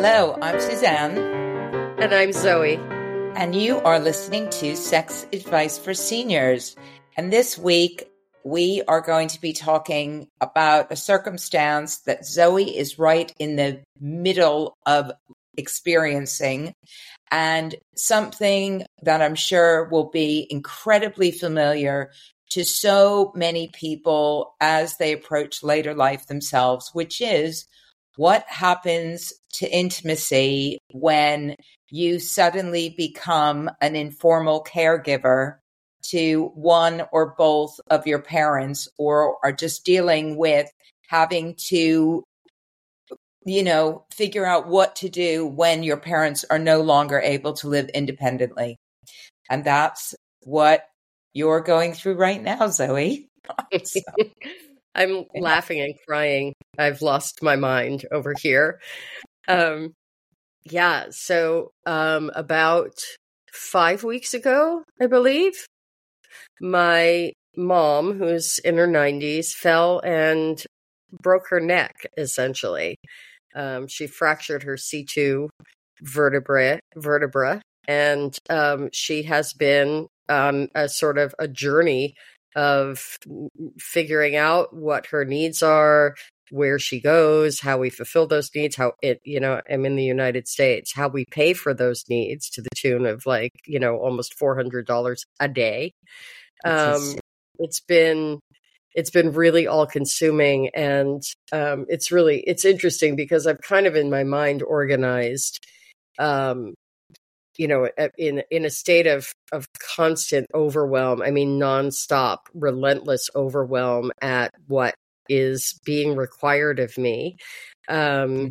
Hello, I'm Suzanne. And I'm Zoe. And you are listening to Sex Advice for Seniors. And this week, we are going to be talking about a circumstance that Zoe is right in the middle of experiencing and something that I'm sure will be incredibly familiar to so many people as they approach later life themselves, which is what happens to intimacy when you suddenly become an informal caregiver to one or both of your parents or are just dealing with having to you know figure out what to do when your parents are no longer able to live independently. And that's what you're going through right now zoe. So, i'm laughing and crying. I've lost my mind over here. Um yeah so um about five weeks ago i believe my mom, who's in her 90s, fell and broke her neck, essentially. Um, she fractured her C2 vertebra, vertebra and um, she has been on a sort of a journey of figuring out what her needs are, where she goes, how we fulfill those needs, how it, you know, I'm in the United States, how we pay for those needs to the tune of like, you know, almost $400 a day. Um, it's been it's been really all consuming and um, it's really it's interesting because i've kind of in my mind organized um, you know in in a state of of constant overwhelm i mean nonstop relentless overwhelm at what is being required of me um,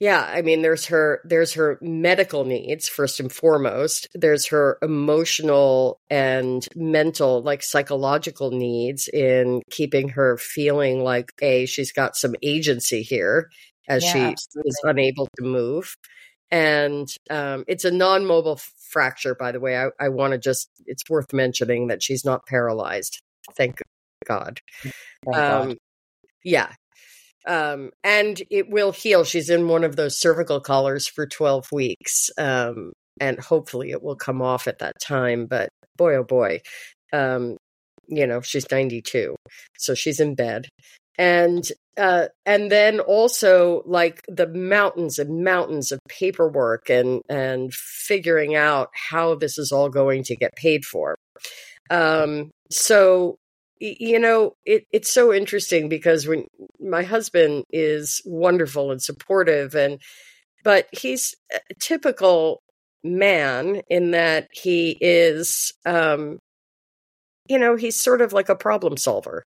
yeah, I mean there's her there's her medical needs first and foremost. There's her emotional and mental like psychological needs in keeping her feeling like a she's got some agency here as yeah, she absolutely. is unable to move. And um, it's a non-mobile fracture, by the way. I, I want to just it's worth mentioning that she's not paralyzed. Thank God. Thank um, God. Yeah, um, and it will heal. She's in one of those cervical collars for 12 weeks. Um, and hopefully it will come off at that time. But boy, oh boy, um, you know, she's 92. So she's in bed. And, uh, and then also like the mountains and mountains of paperwork and, and figuring out how this is all going to get paid for. Um, so you know it, it's so interesting because when my husband is wonderful and supportive and but he's a typical man in that he is um you know he's sort of like a problem solver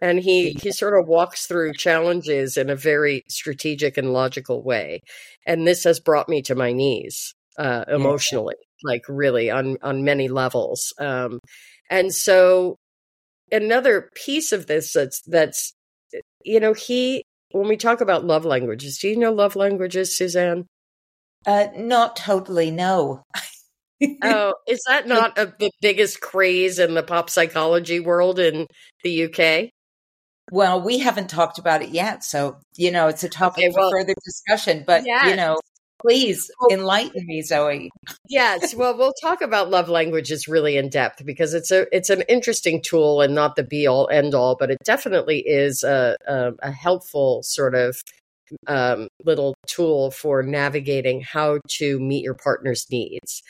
and he he sort of walks through challenges in a very strategic and logical way. And this has brought me to my knees uh emotionally like really on on many levels um and so another piece of this that's that's you know he when we talk about love languages do you know love languages suzanne? Uh not totally no. Oh is that not a, the biggest craze in the pop psychology world in the uk well we haven't talked about it yet so you know it's a topic okay, well, for further discussion but yes. you know Please enlighten me, Zoe. yes, well, we'll talk about love languages really in depth because it's a it's an interesting tool and not the be all end all, but it definitely is a a, a helpful sort of um, little tool for navigating how to meet your partner's needs.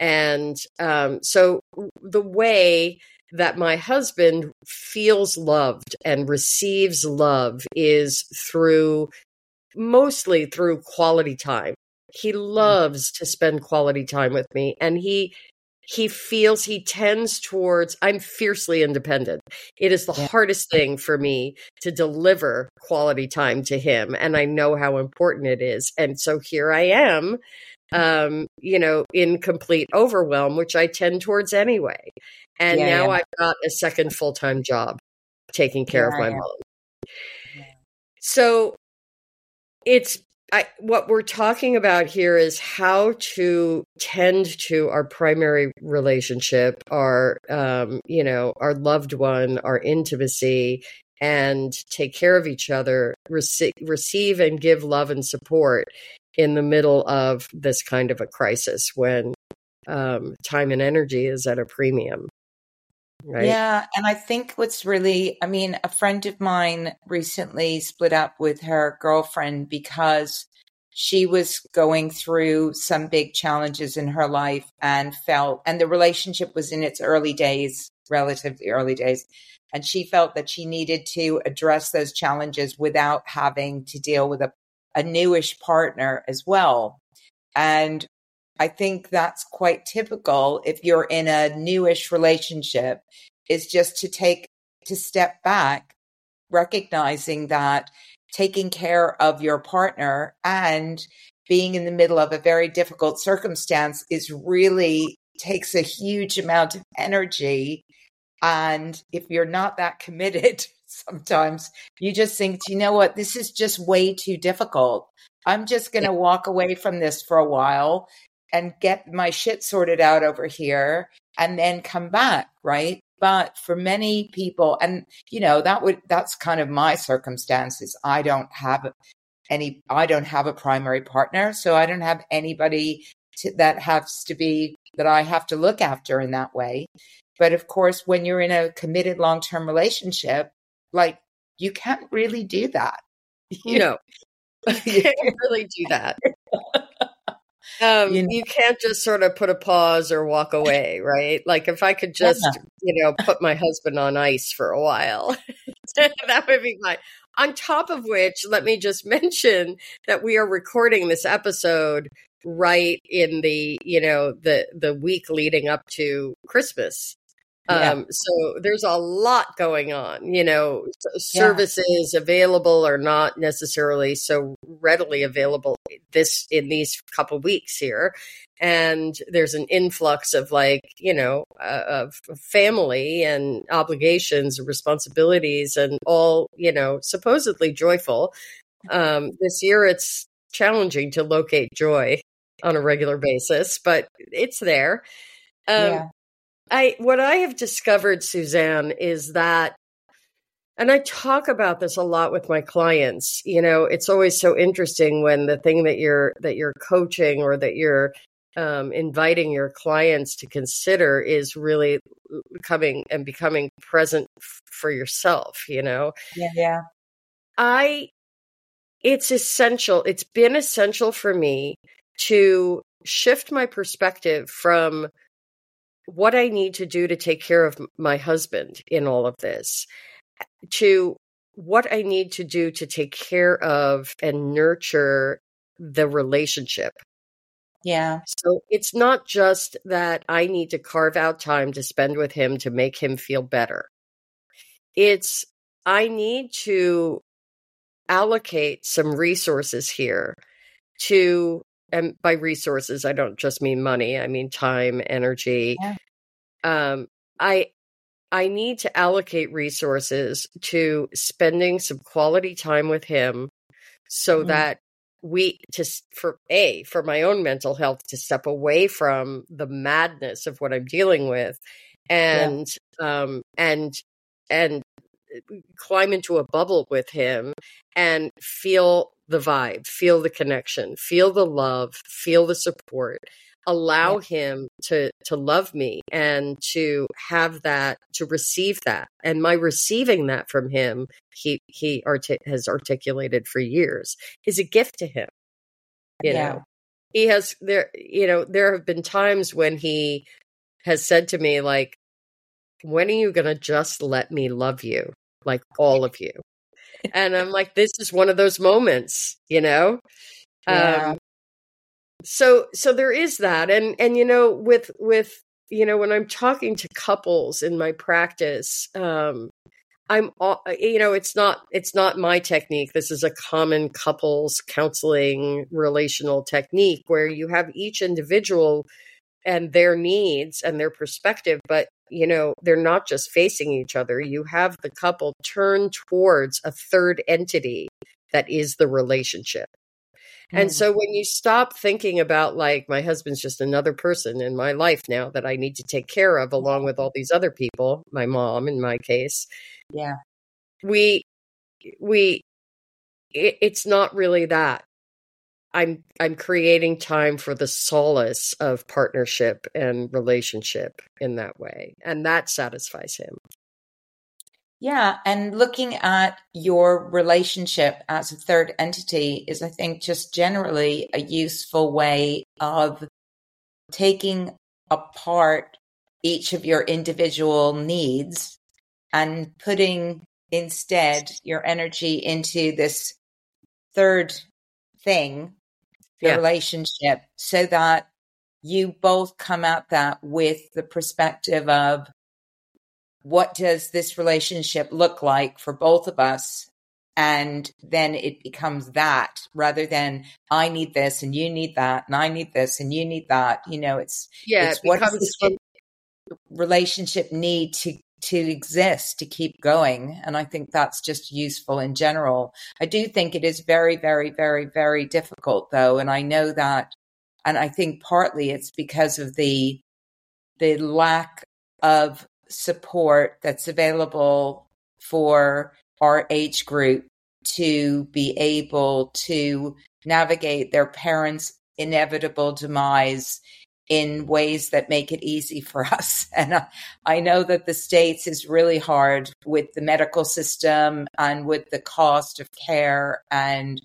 And um, so the way that my husband feels loved and receives love is through mostly through quality time he mm. loves to spend quality time with me and he he feels he tends towards i'm fiercely independent it is the yeah. hardest thing for me to deliver quality time to him and i know how important it is and so here i am um you know in complete overwhelm which i tend towards anyway and yeah, now yeah. i've got a second full-time job taking care of my mom so it's I, what we're talking about here is how to tend to our primary relationship, our, um, you know, our loved one, our intimacy and take care of each other, rec- receive and give love and support in the middle of this kind of a crisis when um, time and energy is at a premium. Right. Yeah. And I think what's really, I mean, a friend of mine recently split up with her girlfriend because she was going through some big challenges in her life and felt, and the relationship was in its early days, relatively early days. And she felt that she needed to address those challenges without having to deal with a, a newish partner as well. And I think that's quite typical if you're in a newish relationship is just to take to step back, recognizing that taking care of your partner and being in the middle of a very difficult circumstance is really takes a huge amount of energy. And if you're not that committed, sometimes you just think, you know what, this is just way too difficult. I'm just going to walk away from this for a while and get my shit sorted out over here and then come back, right? But for many people, and you know, that would, that's kind of my circumstances. I don't have any, I don't have a primary partner. So I don't have anybody to, that has to be, that I have to look after in that way. But of course, when you're in a committed long term relationship, like you can't really do that. You know, you can't really do that. Um, you, know? you, can't just sort of put a pause or walk away, right? Like if I could just, yeah. you know, put my husband on ice for a while, that would be fine. On top of which, let me just mention that we are recording this episode right in the, you know, the the week leading up to Christmas. Yeah. Um, so there's a lot going on, you know, services yeah. available are not necessarily so readily available this in these couple weeks here. And there's an influx of like, you know, uh, of family and obligations and responsibilities and all, you know, supposedly joyful. Um, this year it's challenging to locate joy on a regular basis, but it's there. Um, yeah. I what I have discovered, Suzanne, is that and I talk about this a lot with my clients. You know, it's always so interesting when the thing that you're that you're coaching or that you're um, inviting your clients to consider is really coming and becoming present f- for yourself. You know, yeah, yeah. I, it's essential. It's been essential for me to shift my perspective from what I need to do to take care of my husband in all of this to what I need to do to take care of and nurture the relationship. Yeah. So it's not just that I need to carve out time to spend with him to make him feel better. It's I need to allocate some resources here to and by resources i don't just mean money i mean time energy yeah. um i i need to allocate resources to spending some quality time with him so mm-hmm. that we to for a for my own mental health to step away from the madness of what i'm dealing with and yeah. um and and climb into a bubble with him and feel the vibe, feel the connection, feel the love, feel the support. Allow yeah. him to to love me and to have that to receive that. And my receiving that from him, he he arti- has articulated for years, is a gift to him. You yeah. know, he has there. You know, there have been times when he has said to me like, "When are you going to just let me love you, like all of you?" and I'm like, this is one of those moments, you know? Yeah. Um, so, so there is that. And, and, you know, with, with, you know, when I'm talking to couples in my practice, um, I'm, you know, it's not, it's not my technique. This is a common couples counseling relational technique where you have each individual and their needs and their perspective, but you know, they're not just facing each other. You have the couple turn towards a third entity that is the relationship. Mm. And so when you stop thinking about like my husband's just another person in my life now that I need to take care of along with all these other people, my mom in my case. Yeah. we we it, it's not really that i'm i'm creating time for the solace of partnership and relationship in that way and that satisfies him. Yeah and looking at your relationship as a third entity is i think just generally a useful way of taking apart each of your individual needs and putting instead your energy into this third thing, the yeah. relationship, so that you both come at that with the perspective of what does this relationship look like for both of us? And then it becomes that rather than I need this and you need that and I need this and you need that. You know, it's yeah, it's it what does this relationship need to to exist to keep going and i think that's just useful in general. I do think it is very very very very difficult though and i know that and i think partly it's because of the the lack of support that's available for our age group to be able to navigate their parents inevitable demise in ways that make it easy for us. And I, I know that the States is really hard with the medical system and with the cost of care and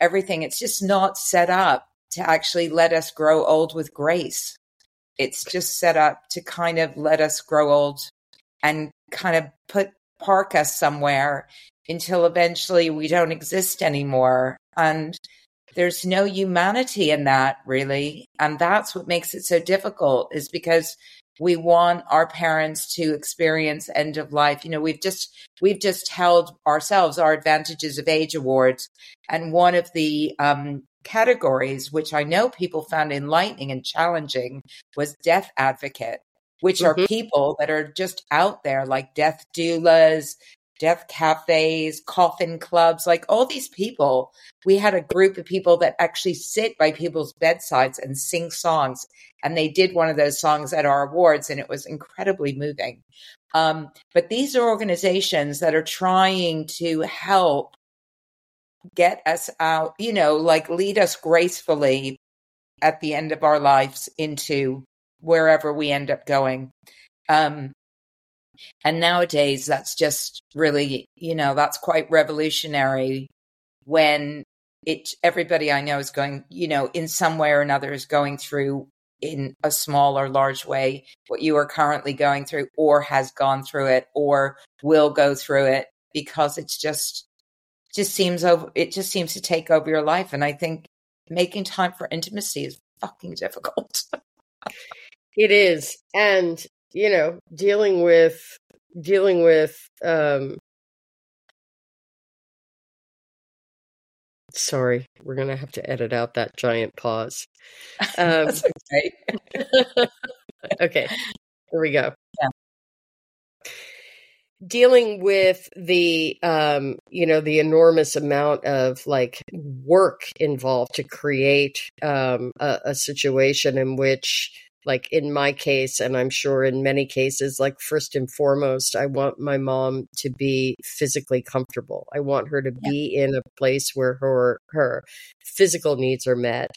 everything. It's just not set up to actually let us grow old with grace. It's just set up to kind of let us grow old and kind of put park us somewhere until eventually we don't exist anymore. And there's no humanity in that really and that's what makes it so difficult is because we want our parents to experience end of life you know we've just we've just held ourselves our advantages of age awards and one of the um, categories which i know people found enlightening and challenging was death advocate which mm-hmm. are people that are just out there like death doulas death cafes, coffin clubs, like all these people. We had a group of people that actually sit by people's bedsides and sing songs. And they did one of those songs at our awards, and it was incredibly moving. Um, but these are organizations that are trying to help get us out, you know, like lead us gracefully at the end of our lives into wherever we end up going. Um, and nowadays, that's just really, you know, that's quite revolutionary when it, everybody I know is going, you know, in some way or another is going through in a small or large way what you are currently going through or has gone through it or will go through it because it's just just seems over it just seems to take over your life. And i think making time for intimacy is fucking difficult. It is. And you know, dealing with dealing with um sorry, we're gonna have to edit out that giant pause. Um, okay. okay, here we go. Yeah. Dealing with the, um, you know, the enormous amount of like work involved to create um, a, a situation in which like in my case and i'm sure in many cases like first and foremost i want my mom to be physically comfortable i want her to yeah. be in a place where her her physical needs are met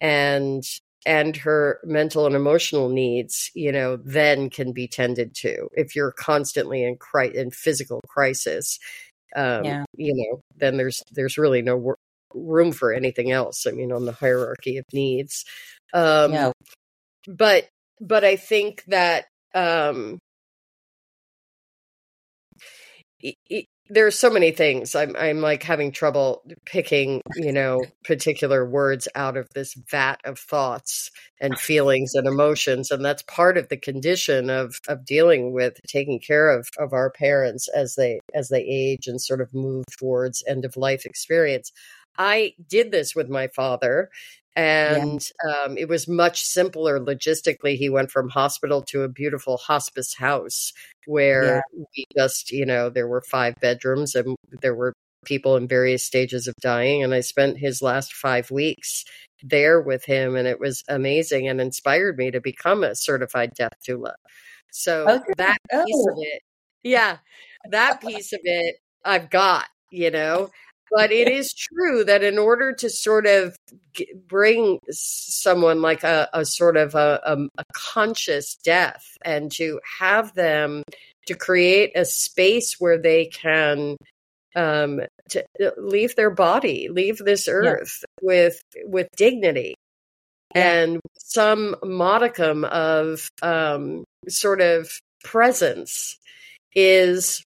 and and her mental and emotional needs you know then can be tended to if you're constantly in cri- in physical crisis um yeah. you know then there's there's really no wor- room for anything else i mean on the hierarchy of needs um yeah but but I think that um it, it, there are so many things. I'm I'm like having trouble picking, you know, particular words out of this vat of thoughts and feelings and emotions, and that's part of the condition of of dealing with taking care of of our parents as they as they age and sort of move towards end of life experience. I did this with my father and yeah. um, it was much simpler logistically. He went from hospital to a beautiful hospice house where yeah. we just, you know, there were five bedrooms and there were people in various stages of dying. And I spent his last five weeks there with him, and it was amazing and inspired me to become a certified death doula. So okay. that piece of oh. it, yeah, that piece of it I've got, you know. But it is true that in order to sort of bring someone like a, a sort of a, a, a conscious death and to have them to create a space where they can um, to uh, leave their body, leave this earth yeah. with with dignity yeah. and some modicum of um, sort of presence is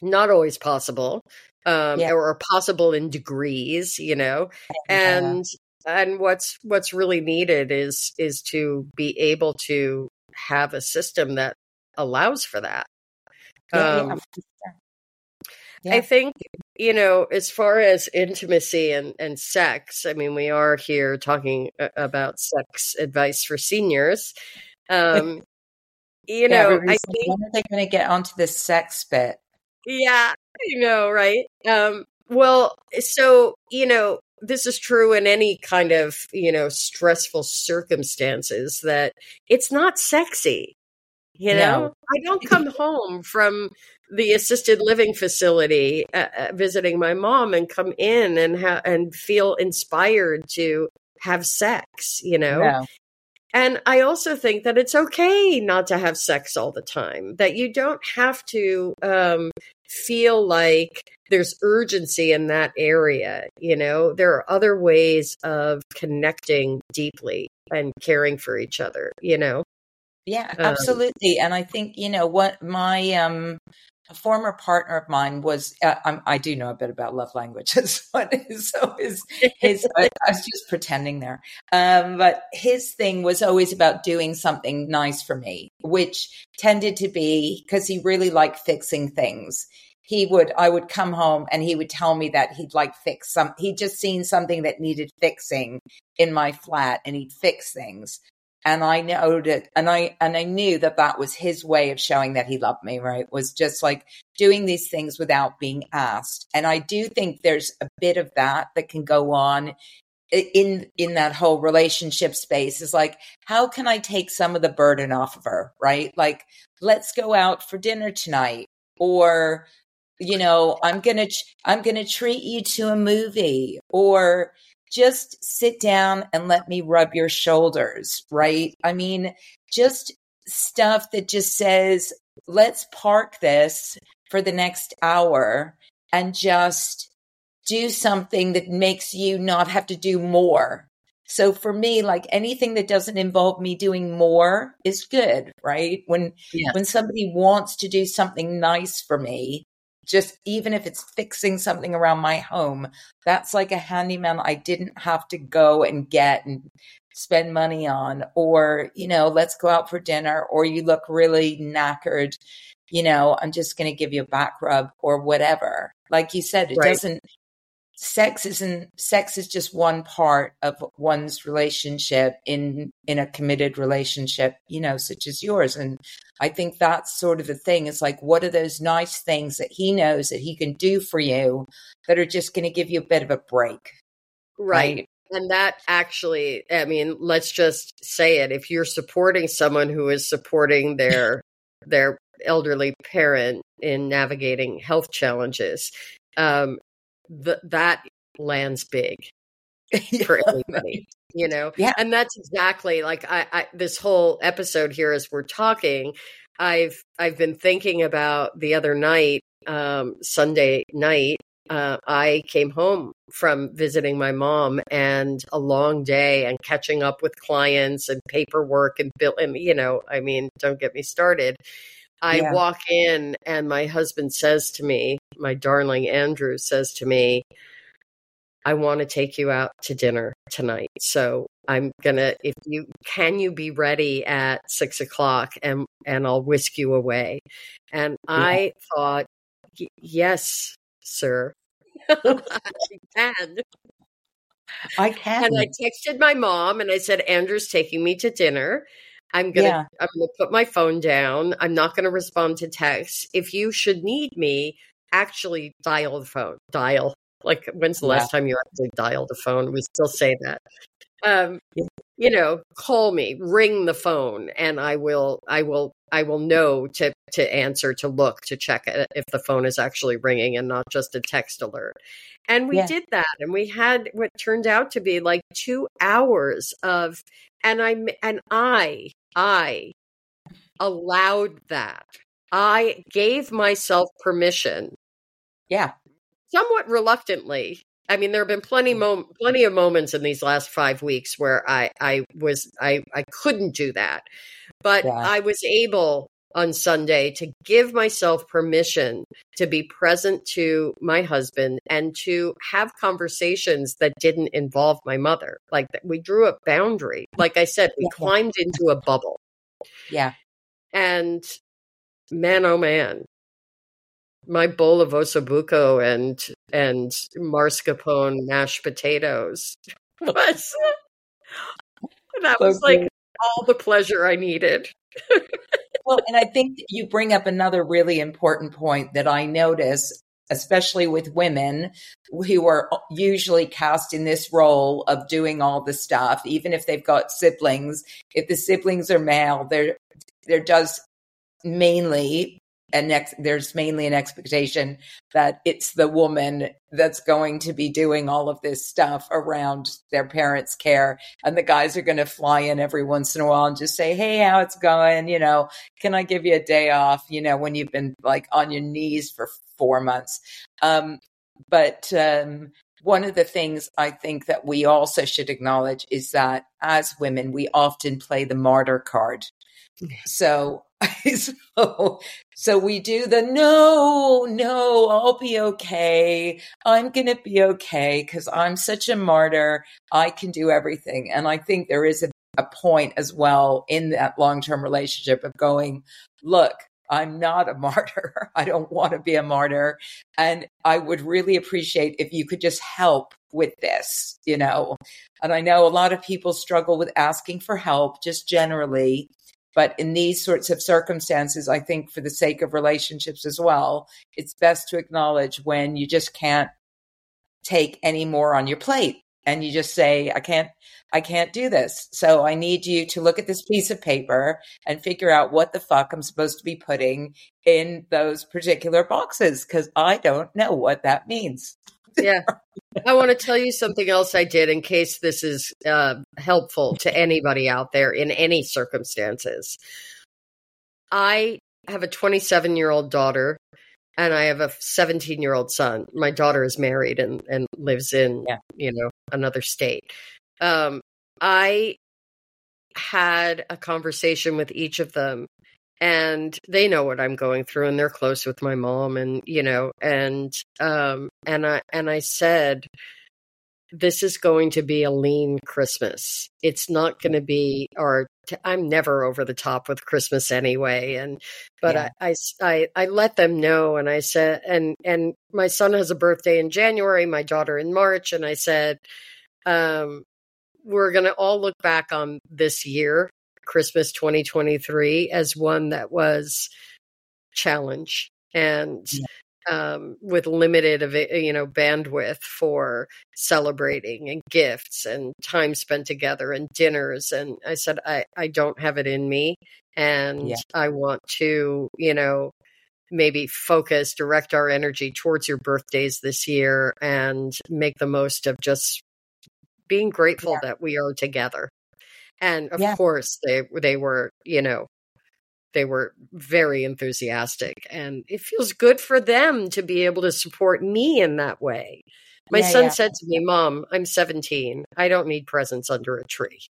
not always possible um, yeah. or possible in degrees you know and and what's what's really needed is is to be able to have a system that allows for that um, yeah. I think, you know, as far as intimacy and, and sex, I mean, we are here talking about sex advice for seniors. Um, you know, yeah, I think when are they going to get onto this sex bit? Yeah, I know, right? Um, well, so you know, this is true in any kind of you know stressful circumstances that it's not sexy. You know, no. I don't come home from the assisted living facility uh, uh, visiting my mom and come in and ha- and feel inspired to have sex you know yeah. And i also think that it's okay not to have sex all the time that you don't have to um, feel like there's urgency in that area you know? There are other ways of connecting deeply and caring for each other you know? Yeah um, absolutely. Um, and i think you know what my um a former partner of mine was uh, i do know a bit about love languages so his his I, I, was just pretending there. Um, but his thing was always about doing something nice for me which tended to be because he really liked fixing things. He would i would come home and he would tell me that he'd like fix some he'd just seen something that needed fixing in my flat and he'd fix things and I know that, and I, and I knew that that was his way of showing that he loved me, right? Was just like doing these things without being asked. And I do think there's a bit of that that can go on in, in that whole relationship space is like, how can I take some of the burden off of her, right? Like, let's go out for dinner tonight or, you know, I'm to, I'm to treat you to a movie or, just sit down and let me rub your shoulders, right? I mean, just stuff that just says, let's park this for the next hour and just do something that makes you not have to do more. So for me, like anything that doesn't involve me doing more is good, right? When when somebody wants to do something nice for me, just even if it's fixing something around my home, that's like a handyman I didn't have to go and get and spend money on. Or, you know, let's go out for dinner, or you look really knackered, you know, I'm just going to give you a back rub or whatever. Like you said, it right. doesn't sex isn't sex is just one part of one's relationship in in a committed relationship you know such as yours. And i think that's sort of the thing. It's like what are those nice things that he knows that he can do for you that are just going to give you a bit of a break right. right? And that actually i mean let's just say it. If you're supporting someone who is supporting their their elderly parent in navigating health challenges um, th- that lands big for everybody you know? Yeah. And that's exactly like I, I this whole episode here as we're talking i've i've been thinking about the other night um sunday night uh, I came home from visiting my mom and a long day and catching up with clients and paperwork and bill and you know, I mean, don't get me started. I yeah. walk in and my husband says to me, my darling Andrew says to me, I want to take you out to dinner tonight. So I'm gonna if you can you be ready at six o'clock and and I'll whisk you away. And yeah. I thought, yes, sir. I can. I can. And I texted my mom and I said, Andrew's taking me to dinner. I'm gonna yeah. I'm gonna put my phone down. I'm not gonna respond to texts. If you should need me, actually dial the phone. Dial. Like when's the yeah. last time you actually dialed the phone? We still say that. Um, you know, call me, ring the phone, and I will, I will, I will know to to answer, to look, to check if the phone is actually ringing and not just a text alert. And we yeah. did that, and we had what turned out to be like two hours of, and I and I I allowed that. I gave myself permission. Yeah. Somewhat reluctantly I mean, there have been plenty mm. mo- plenty of moments in these last five weeks where I I was I I couldn't do that, but yeah. I was able on Sunday to give myself permission to be present to my husband and to have conversations that didn't involve my mother. Like we drew a boundary. Like I said, we yeah. climbed into a bubble. Yeah. And man, oh man, my bowl of ossobuco and and mascarpone mashed potatoes was that was like all the pleasure I needed. well, and I think you bring up another really important point that I notice, especially with women who are usually cast in this role of doing all the stuff, even if they've got siblings. If the siblings are male, there there does mainly and next there's mainly an expectation that it's the woman that's going to be doing all of this stuff around their parents care. And the guys are going to fly in every once in a while and just say hey how it's going? You know can i give you a day off? You know when you've been like on your knees for four months. Um, but um, one of the things I think that we also should acknowledge is that as women, we often play the martyr card. So so, so we do the no, no, I'll be okay. I'm going to be okay because I'm such a martyr. I can do everything. And I think there is a, a point as well in that long term relationship of going, look, I'm not a martyr. I don't want to be a martyr. And I would really appreciate if you could just help with this, you know. And I know a lot of people struggle with asking for help just generally. But in these sorts of circumstances, I think for the sake of relationships as well, it's best to acknowledge when you just can't take any more on your plate and you just say, I can't, I can't do this. So I need you to look at this piece of paper and figure out what the fuck I'm supposed to be putting in those particular boxes because I don't know what that means. Yeah. I want to tell you something else I did in case this is uh, helpful to anybody out there in any circumstances. I have a 27 year old daughter and I have a 17 year old son. My daughter is married and, and lives in, yeah. you know, another state. Um, I had a conversation with each of them and they know what I'm going through and they're close with my mom and you know and um and I and I said this is going to be a lean Christmas. It's not going to be or I'm never over the top with Christmas anyway and but yeah. I, I I I let them know and I said and and my son has a birthday in January, my daughter in March and I said um we're going to all look back on this year Christmas 2023 as one that was challenge and yeah. um, with limited you know bandwidth for celebrating and gifts and time spent together and dinners and I said I I don't have it in me and yeah. I want to you know maybe focus direct our energy towards your birthdays this year and make the most of just being grateful yeah. that we are together and of yeah. course they they were you know they were very enthusiastic and it feels good for them to be able to support me in that way my yeah, son yeah. said to me mom i'm 17 i don't need presents under a tree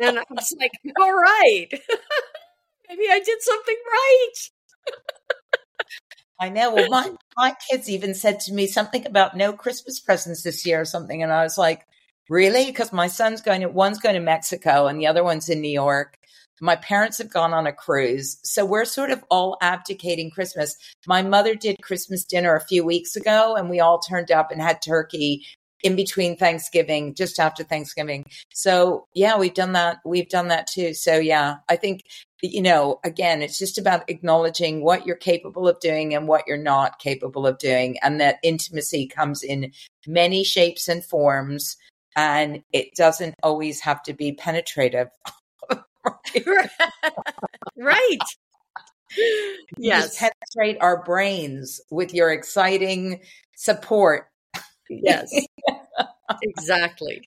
and i was like all right maybe i did something right I know. Well, my my kids even said to me something about no Christmas presents this year or something, and I was like, Really? Because my son's going to, one's going to Mexico and the other one's in New York. My parents have gone on a cruise. So we're sort of all abdicating Christmas. My mother did Christmas dinner a few weeks ago and we all turned up and had turkey in between Thanksgiving, just after Thanksgiving. So yeah, we've done that. We've done that too. So yeah, I think, you know, again, it's just about acknowledging what you're capable of doing and what you're not capable of doing. And that intimacy comes in many shapes and forms and it doesn't always have to be penetrative. right. yes. penetrate our brains with your exciting support. Yes. exactly.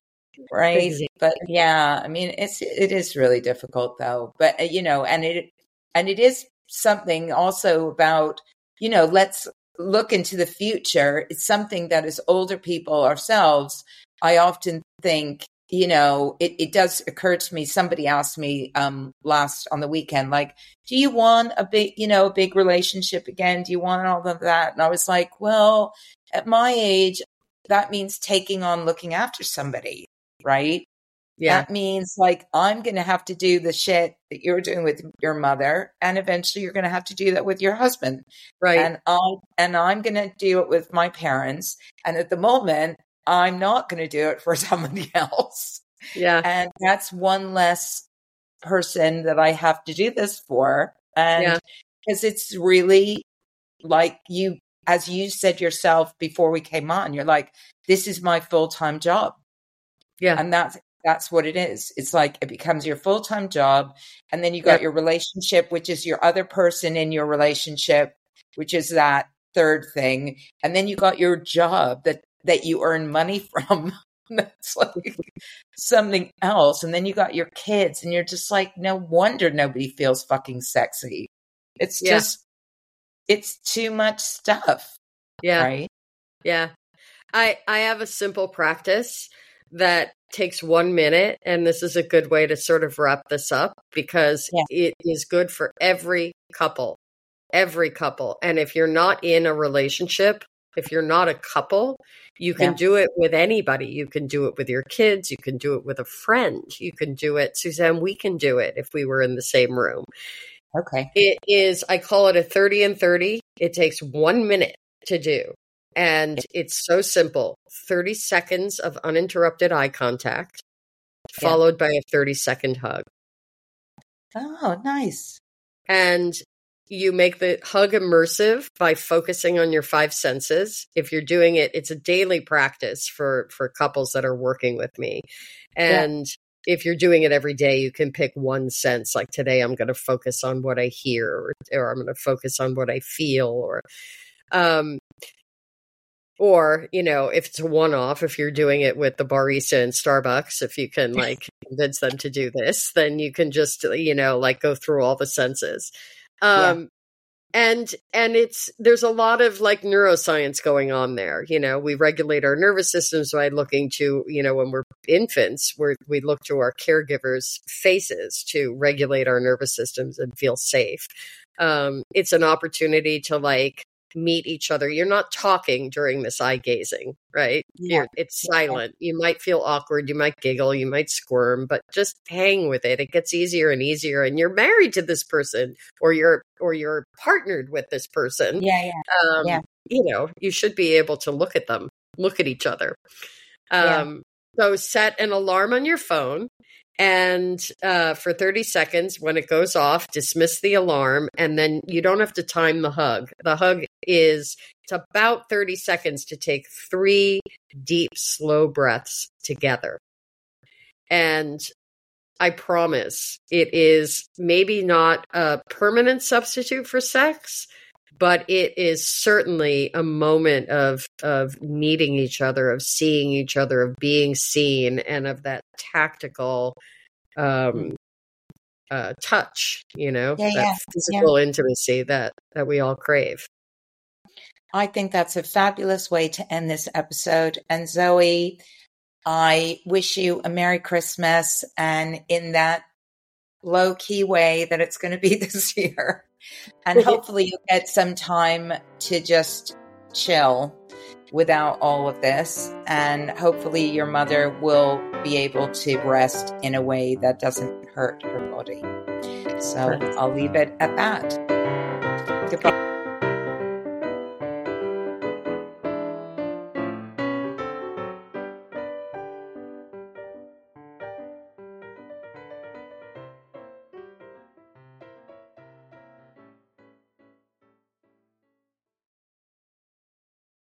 Right. Exactly. But yeah, I mean, it's, it is really difficult though. But, uh, you know, and it, and it is something also about, you know, let's look into the future. It's something that as older people ourselves, I often think you know, it, it does occur to me. Somebody asked me um, last on the weekend, like, do you want a big, you know, a big relationship again? Do you want all of that? And I was like, well, at my age, that means taking on looking after somebody, right? Yeah. That means like I'm going to have to do the shit that you're doing with your mother and eventually you're going to have to do that with your husband. Right. And I and I'm going to do it with my parents and at the moment I'm not going to do it for somebody else. Yeah. And that's one less person that I have to do this for. And because yeah. it's really like you, as you said yourself before we came on, you're like, this is my full time job. Yeah. And that's, that's what it is. It's like it becomes your full time job. And then you got your relationship, which is your other person in your relationship, which is that third thing. And then you got your job that that you earn money from. That's like something else. And then you got your kids, and you're just like, no wonder nobody feels fucking sexy. It's yeah. just, it's too much stuff. Yeah. Right. Yeah. I I have a simple practice that takes one minute, and this is a good way to sort of wrap this up because yeah. it is good for every couple. Every couple. And if you're not in a relationship, if you're not a couple, you can yeah. do it with anybody. You can do it with your kids. You can do it with a friend. You can do it, Suzanne. We can do it if we were in the same room. Okay. It is, I call it a 30 and 30. It takes one minute to do. And it's so simple 30 seconds of uninterrupted eye contact, followed yeah. by a 30 second hug. Oh, nice. And you make the hug immersive by focusing on your five senses. If you're doing it it's a daily practice for for couples that are working with me. And yeah. if you're doing it every day you can pick one sense like today i'm going to focus on what i hear or, or i'm going to focus on what i feel or um or you know if it's a one-off if you're doing it with the barista in starbucks if you can like convince them to do this then you can just you know like go through all the senses um, yeah. and and it's there's a lot of like neuroscience going on there you know we regulate our nervous systems by looking to you know when we're infants we we look to our caregivers faces to regulate our nervous systems and feel safe um, it's an opportunity to like meet each other. You're not talking during this eye gazing, right? Yeah. it's silent. You might feel awkward, you might giggle, you might squirm, but just hang with it. It gets easier and easier and you're married to this person or you're or you're partnered with this person. Yeah, yeah. Um, yeah. you know, you should be able to look at them, look at each other. Um yeah. so set an alarm on your phone and uh, for 30 seconds when it goes off dismiss the alarm and then you don't have to time the hug. The hug is it's about 30 seconds to take three deep slow breaths together. And i promise it is maybe not a permanent substitute for sex but it is certainly a moment of of meeting each other, of seeing each other, of being seen, and of that tactical um, uh, touch. You know, yeah, that yeah. physical yeah. intimacy that that we all crave. I think that's a fabulous way to end this episode. And Zoe, I wish you a Merry Christmas and in that low key way that it's going to be this year. And hopefully you'll get some time to just chill without all of this. And hopefully your mother will be able to rest in a way that doesn't hurt her body. So I'll leave it at that. Goodbye.